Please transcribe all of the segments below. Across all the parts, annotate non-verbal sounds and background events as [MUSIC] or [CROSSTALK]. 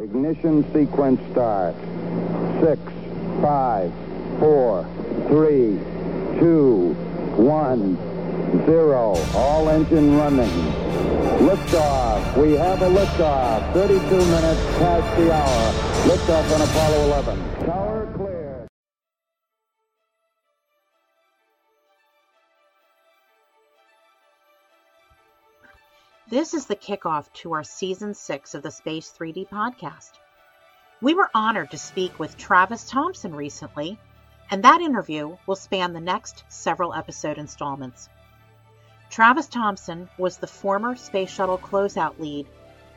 Ignition sequence start. Six, five, four, three, two, one, zero. All engine running. Liftoff. We have a liftoff. 32 minutes past the hour. Liftoff on Apollo 11. Tower clear. This is the kickoff to our season six of the Space 3D podcast. We were honored to speak with Travis Thompson recently, and that interview will span the next several episode installments. Travis Thompson was the former Space Shuttle closeout lead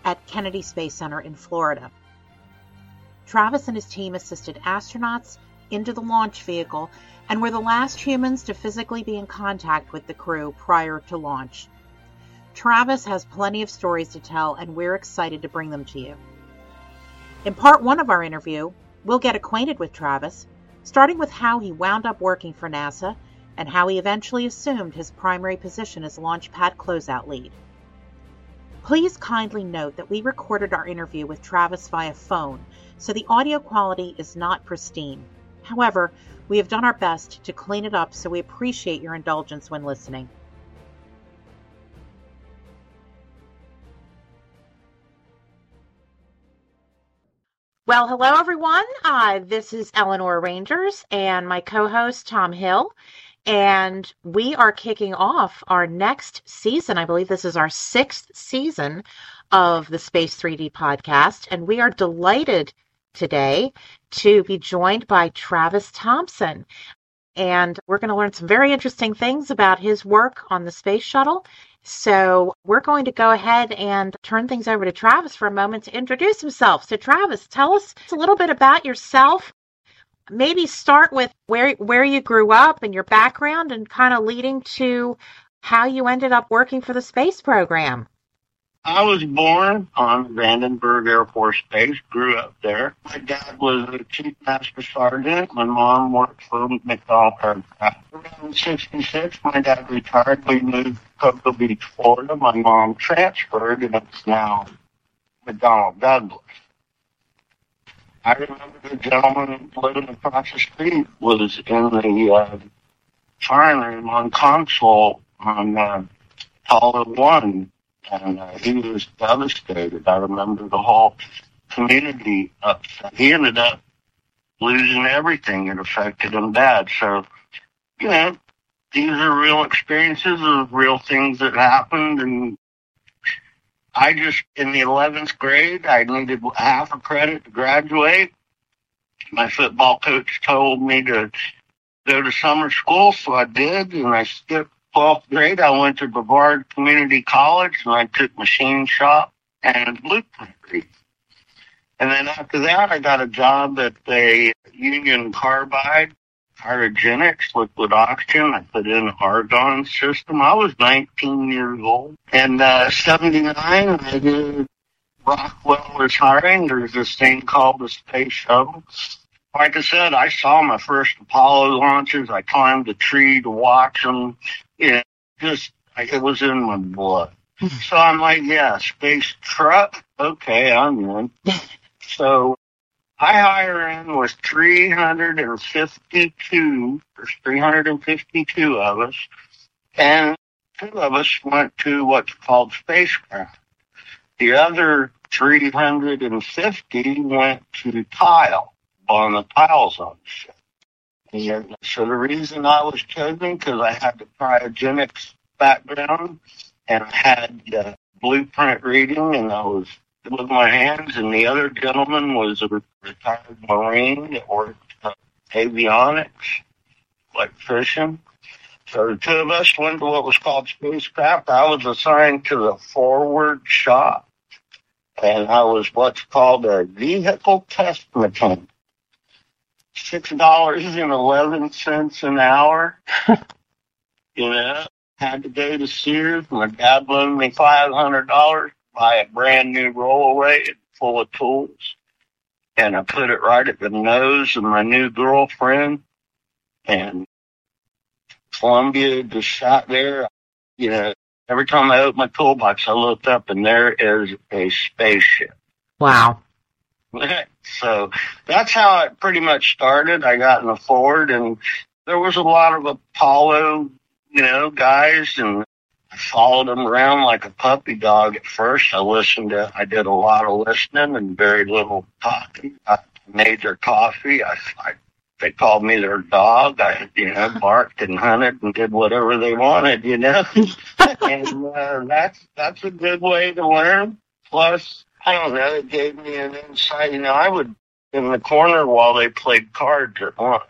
at Kennedy Space Center in Florida. Travis and his team assisted astronauts into the launch vehicle and were the last humans to physically be in contact with the crew prior to launch. Travis has plenty of stories to tell, and we're excited to bring them to you. In part one of our interview, we'll get acquainted with Travis, starting with how he wound up working for NASA and how he eventually assumed his primary position as launch pad closeout lead. Please kindly note that we recorded our interview with Travis via phone, so the audio quality is not pristine. However, we have done our best to clean it up, so we appreciate your indulgence when listening. Well, hello everyone. Uh, this is Eleanor Rangers and my co-host Tom Hill, and we are kicking off our next season. I believe this is our sixth season of the Space 3D podcast, and we are delighted today to be joined by Travis Thompson. And we're going to learn some very interesting things about his work on the space shuttle so we're going to go ahead and turn things over to Travis for a moment to introduce himself. So Travis, tell us a little bit about yourself. Maybe start with where where you grew up and your background and kind of leading to how you ended up working for the space program. I was born on Vandenberg Air Force Base, grew up there. My dad was a chief master sergeant. My mom worked for McDonnell Aircraft. Around 66, my dad retired. We moved to Cocoa Beach, Florida. My mom transferred, and it's now McDonnell Douglas. I remember the gentleman living across the street was in the uh, room on console on uh, Apollo 1 and uh, he was devastated. I remember the whole community upset. He ended up losing everything. It affected him bad. So, you know, these are real experiences of real things that happened. And I just, in the 11th grade, I needed half a credit to graduate. My football coach told me to go to summer school, so I did, and I skipped 12th grade, I went to Brevard Community College and I took machine shop and blueprint reading. And then after that, I got a job at the Union Carbide Cryogenics liquid oxygen. I put in argon system. I was 19 years old. And uh, 79, I did Rockwell was hiring. There's this thing called the Space Shuttle. Like I said, I saw my first Apollo launches. I climbed a tree to watch them it just it was in my blood. so I'm like, yeah, space truck. Okay, I'm in. so I hire in with 352. There's 352 of us, and two of us went to what's called spacecraft. The other 350 went to tile on the tiles on the ship. Yeah, so the reason I was chosen because I had the cryogenics background and I had uh, blueprint reading and I was with my hands and the other gentleman was a retired Marine that worked uh, avionics, electrician. So the two of us went to what was called spacecraft. I was assigned to the forward shop and I was what's called a vehicle test mechanic six dollars and eleven cents an hour. [LAUGHS] you know, had to go to Sears. My dad loaned me five hundred dollars to buy a brand new rollaway full of tools, and I put it right at the nose of my new girlfriend. And Columbia just sat there. You know, every time I opened my toolbox, I looked up, and there is a spaceship. Wow. [LAUGHS] so that's how it pretty much started. I got in a Ford, and there was a lot of Apollo, you know, guys, and I followed them around like a puppy dog at first. I listened to, I did a lot of listening and very little talking. I made their coffee. I, I they called me their dog. I, you know, [LAUGHS] barked and hunted and did whatever they wanted, you know. [LAUGHS] and uh, that's that's a good way to learn. Plus, I don't know, it gave me an insight. You know, I would in the corner while they played cards at lunch.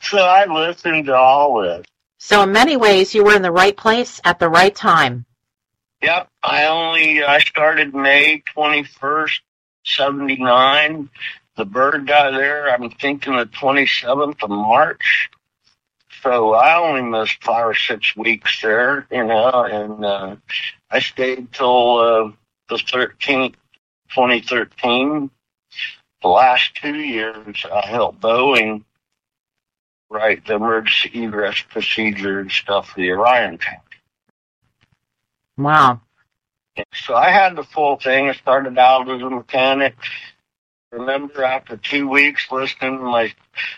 So I listened to all this. So in many ways, you were in the right place at the right time. Yep, I only I started May twenty first, seventy nine the bird got there, I'm thinking the 27th of March. So I only missed five or six weeks there, you know, and uh, I stayed till uh, the 13th, 2013. The last two years, I helped Boeing write the emergency egress procedure and stuff for the Orion tank. Wow. So I had the full thing. I started out as a mechanic, remember after two weeks listening, my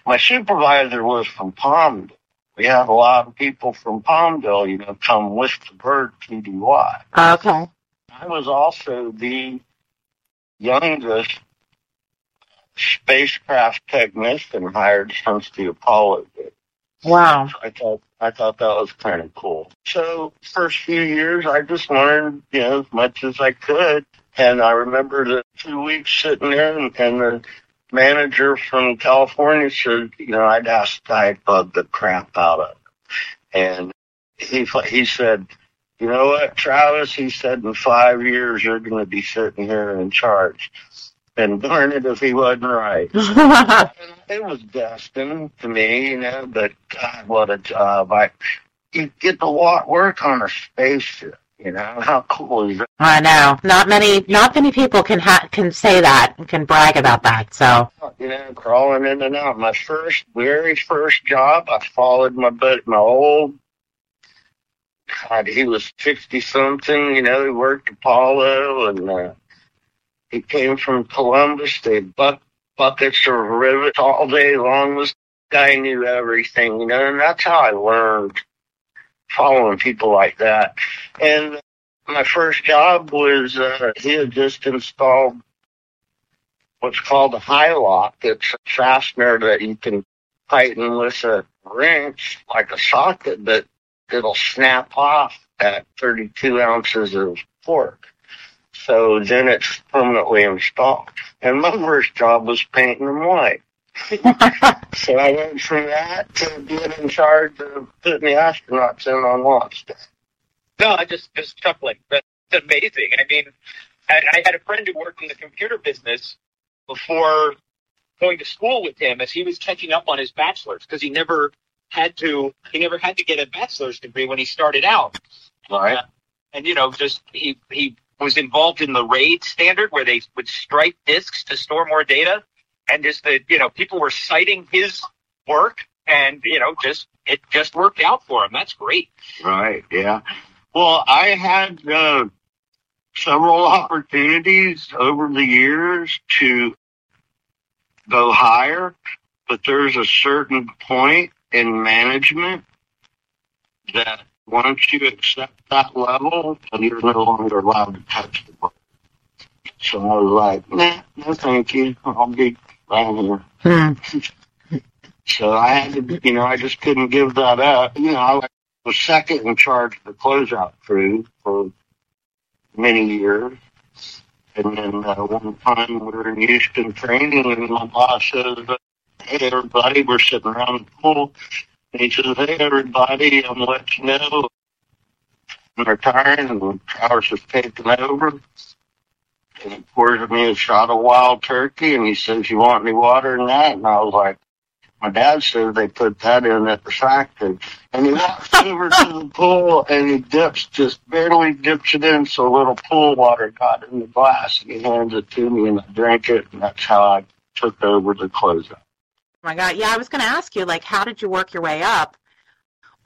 my supervisor was from Palmdale. We had a lot of people from Palmdale, you know, come with the bird TDY. Okay. I was also the youngest spacecraft technician hired since the Apollo did. Wow. I thought I thought that was kind of cool. So first few years, I just learned, you know, as much as I could. And I remember the two weeks sitting there, and, and the manager from California said, you know, I'd ask I'd bug the crap out of him. And he he said, you know what, Travis? He said, in five years you're going to be sitting here in charge. And darn it if he wasn't right. [LAUGHS] it was destined to me, you know. But God, what a job! I you get to walk, work on a spaceship. You know how cool is that? I know. Not many, not many people can ha- can say that, can brag about that. So you know, crawling in and out. My first, very first job, I followed my but my old. God, he was sixty something. You know, he worked Apollo, and uh, he came from Columbus. They buck buckets of rivets all day long. This guy knew everything, you know, and that's how I learned following people like that. And my first job was uh, he had just installed what's called a Hi-Lok. It's a fastener that you can tighten with a wrench, like a socket, but it'll snap off at 32 ounces of torque. So then it's permanently installed. And my first job was painting them white. [LAUGHS] so I went from that to being in charge of putting the astronauts in on launch day. No, I just just chuckling. That's amazing. I mean, I, I had a friend who worked in the computer business before going to school with him as he was catching up on his bachelor's because he never had to he never had to get a bachelor's degree when he started out. Right. Uh, and you know, just he he was involved in the RAID standard where they would stripe disks to store more data. And just the you know people were citing his work and you know just it just worked out for him. That's great. Right. Yeah. Well i had uh, several opportunities over the years to go higher but there's a certain point in management that once you accept that level, you're no longer allowed to touch the book. So I was like, nah, no thank you. I'll be right here. Hmm. [LAUGHS] so I had to, you know, I just couldn't give that up. You know, I was second in charge of the closeout crew for many years. And then uh, one time we were in Houston training, and my boss says, "Hey, everybody, we're sitting around the pool." And he says, "Hey, everybody, I'm gonna let you know I'm retiring, and Travis has taken over." And he pours me a shot of wild turkey, and he says, "You want any water in that?" And I was like, "My dad says they put that in at the factory." And he walks [LAUGHS] over to the pool, and he dips, just barely dips it in, so a little pool water got in the glass, and he hands it to me, and I drink it, and that's how I took over the closeout. Oh my God! Yeah, I was going to ask you, like, how did you work your way up?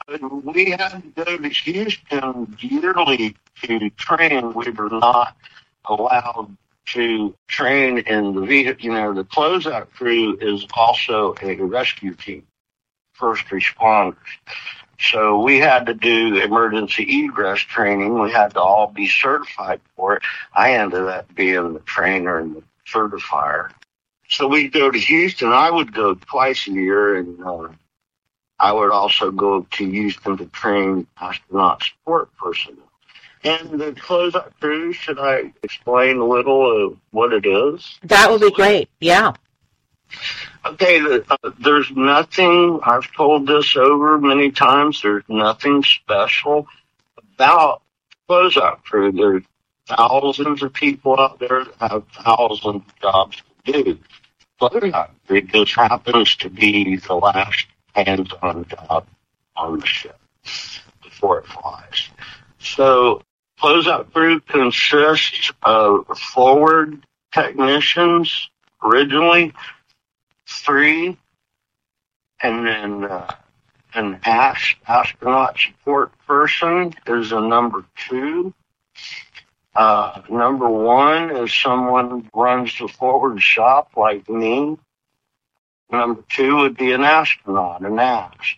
We had to go to Houston yearly to train. We were not allowed to train in the vehicle. You know, the closeout crew is also a rescue team, first responders. So we had to do emergency egress training. We had to all be certified for it. I ended up being the trainer and the certifier. So we'd go to Houston. I would go twice a year, and uh, I would also go to Houston to train astronaut support personnel. And the closeout crew, should I explain a little of what it is? That would be great. Yeah. Okay, uh, there's nothing, I've told this over many times, there's nothing special about closeout crew. There's thousands of people out there that have thousands of jobs to do. Closeout crew just happens to be the last hands-on job on the ship before it flies. So closeout crew consists of forward technicians originally, three, and then uh, an ast- astronaut support person is a number two. Uh, number one is someone runs the forward shop like me. Number two would be an astronaut, an ast.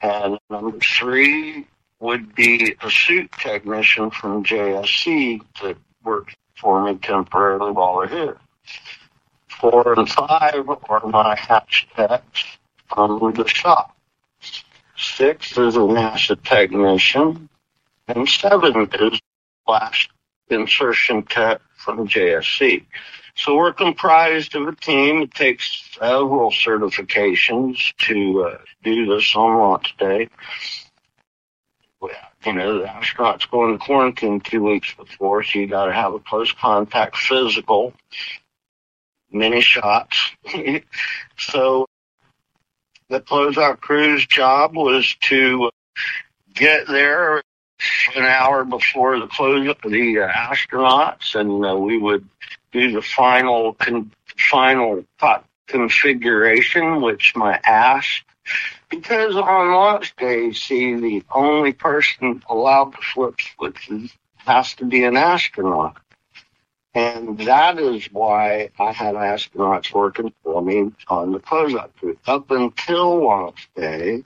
And number three would be a suit technician from JSC that works for me temporarily while they're here. Four and five are my hatch techs from the shop. Six is a NASA technician. And seven is last insertion tech from JSC. So we're comprised of a team. It takes several certifications to uh, do this on launch day. Well, you know, the astronauts go into quarantine two weeks before, so you got to have a close contact physical, many shots. [LAUGHS] so the closeout crew's job was to get there an hour before the close up of the uh, astronauts, and uh, we would do the final con- final configuration, which my ass. Because on launch day, see, the only person allowed to flip switches has to be an astronaut. And that is why I had astronauts working for me on the closeout crew. Up until launch day,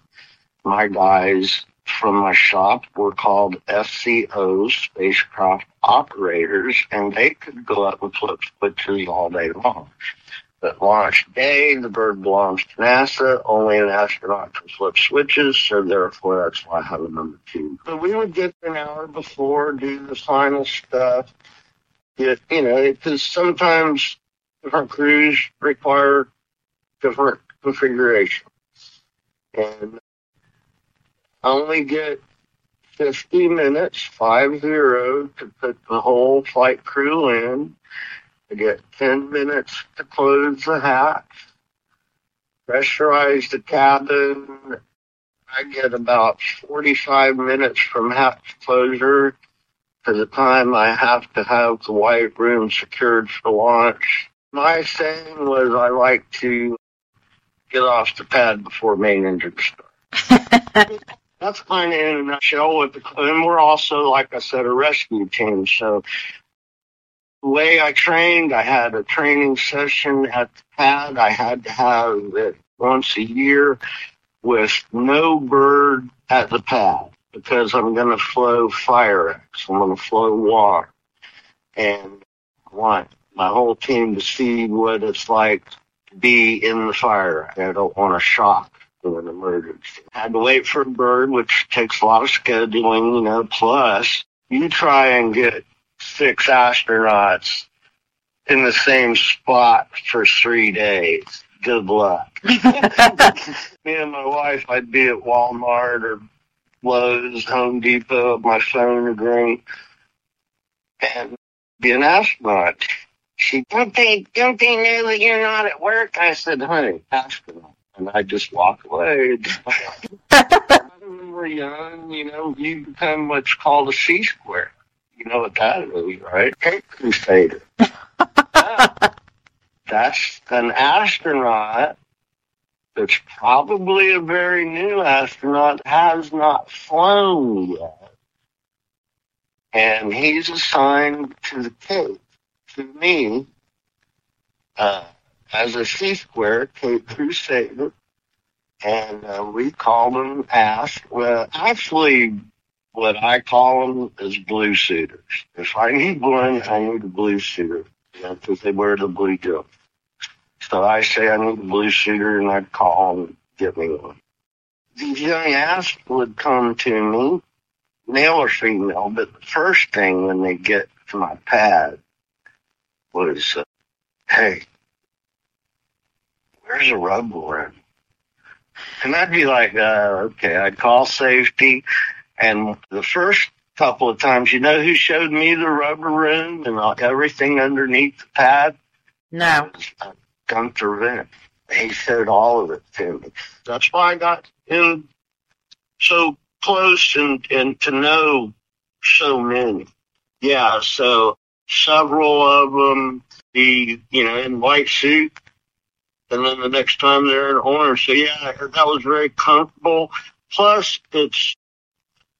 my guys from my shop were called SCOs, spacecraft operators, and they could go up and flip switches all day long. But launch day, the bird belongs to NASA. Only an astronaut can flip switches, so therefore that's why I have a number two. So we would get an hour before, do the final stuff. Get, you know, because sometimes different crews require different configuration. And only get 50 minutes, five zero, to put the whole flight crew in. I get 10 minutes to close the hatch, pressurize the cabin. I get about 45 minutes from hatch closure to the time I have to have the white room secured for launch. My thing was I like to get off the pad before main engine start. [LAUGHS] That's kind of in a nutshell what the, and we're also, like I said, a rescue team. So the way I trained, I had a training session at the pad. I had to have it once a year with no bird at the pad because I'm going to flow fire X. I'm going to flow water. And I want my whole team to see what it's like to be in the fire. I don't want to shock in an emergency. I had to wait for a bird, which takes a lot of scheduling, you know, plus you try and get six astronauts in the same spot for three days. Good luck. [LAUGHS] Me and my wife, I'd be at Walmart or Lowe's, Home Depot, my phone would ring, and be an astronaut. She, don't they, don't they know that you're not at work? I said, honey, astronaut and I just walk away. when we're young, you know, you become what's called a C square. You know what that is, right? Cape Crusader. [LAUGHS] That's an astronaut that's probably a very new astronaut, has not flown yet. And he's assigned to the Cape. to me uh, as a C square Cape Crusader, and uh, we called them ash. Well, actually, what I call them is blue suiters. If I need one, I need a blue suiter because they wear the blue jump. So I say I need a blue suiter, and I'd call and get me one. These young ass would come to me, male or female, but the first thing when they get to my pad was, uh, hey, where's a rubber room? And I'd be like, uh, okay, I'd call safety. And the first couple of times, you know who showed me the rubber room and everything underneath the pad? No. Guenter Wendt. He showed all of it to me. That's why I got in so close and, and to know so many. Yeah, so several of them, the, you know, in white suit, and then the next time they're in orange. So yeah, that was very comfortable. Plus, it's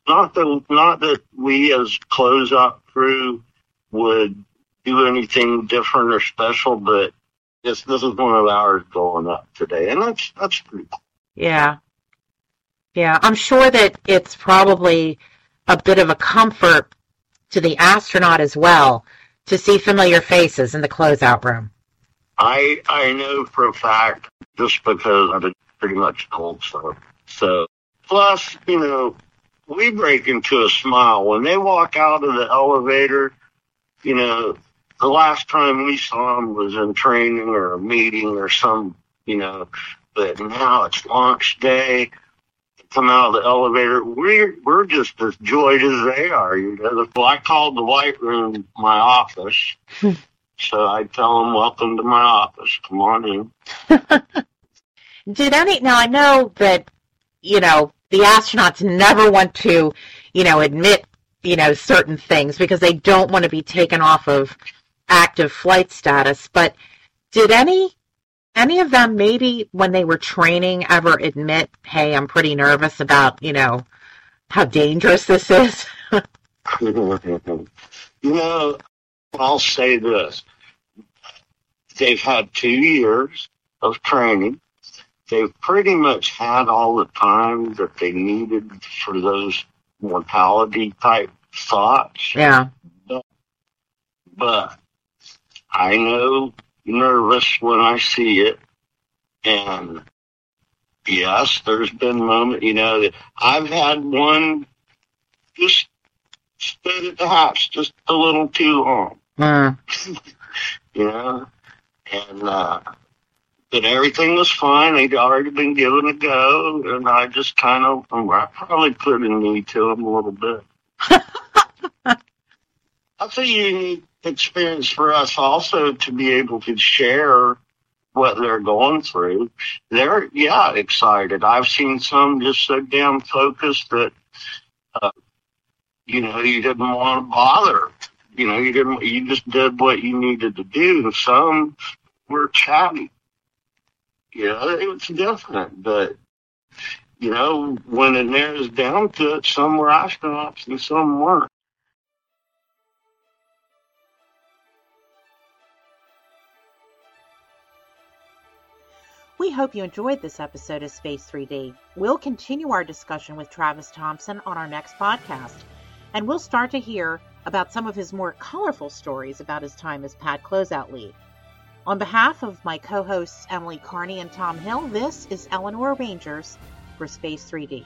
not that not that we as closeout crew would do anything different or special, but this this is one of ours going up today, and that's that's pretty cool. Yeah, yeah. I'm sure that it's probably a bit of a comfort to the astronaut as well to see familiar faces in the closeout room. I I know for a fact just because I've been pretty much told so. So plus, you know, we break into a smile when they walk out of the elevator. You know, the last time we saw them was in training or a meeting or some, you know, but now it's launch day. Come out of the elevator, we're we're just as joyed as they are. You know, I called the white room my office. [LAUGHS] So I tell them, welcome to my office. Come on in. [LAUGHS] Did any, now I know that, you know, the astronauts never want to, you know, admit, you know, certain things because they don't want to be taken off of active flight status, but did any, any of them maybe when they were training ever admit, hey, I'm pretty nervous about, you know, how dangerous this is? [LAUGHS] [LAUGHS] you know, I'll say this. They've had two years of training. They've pretty much had all the time that they needed for those mortality type thoughts. Yeah. But, but I know nervous when I see it. And yes, there's been moments, you know, that I've had one just stood at the house just a little too long. Mm. [LAUGHS] you know, and uh, but everything was fine. They'd already been given a go, and I just kind of I probably put a knee to them a little bit. [LAUGHS] That's a unique experience for us also to be able to share what they're going through. They're yeah excited. I've seen some just so damn focused that uh, you know you didn't want to bother you know, you didn't, you just did what you needed to do. Some were chatty. You know, it was different, but you know, when it narrows down to it, some were astronauts and some weren't. We hope you enjoyed this episode of Space 3D. We'll continue our discussion with Travis Thompson on our next podcast, and we'll start to hear about some of his more colorful stories about his time as pad closeout lead. On behalf of my co hosts Emily Carney and Tom Hill, this is Eleanor Rangers for Space 3D.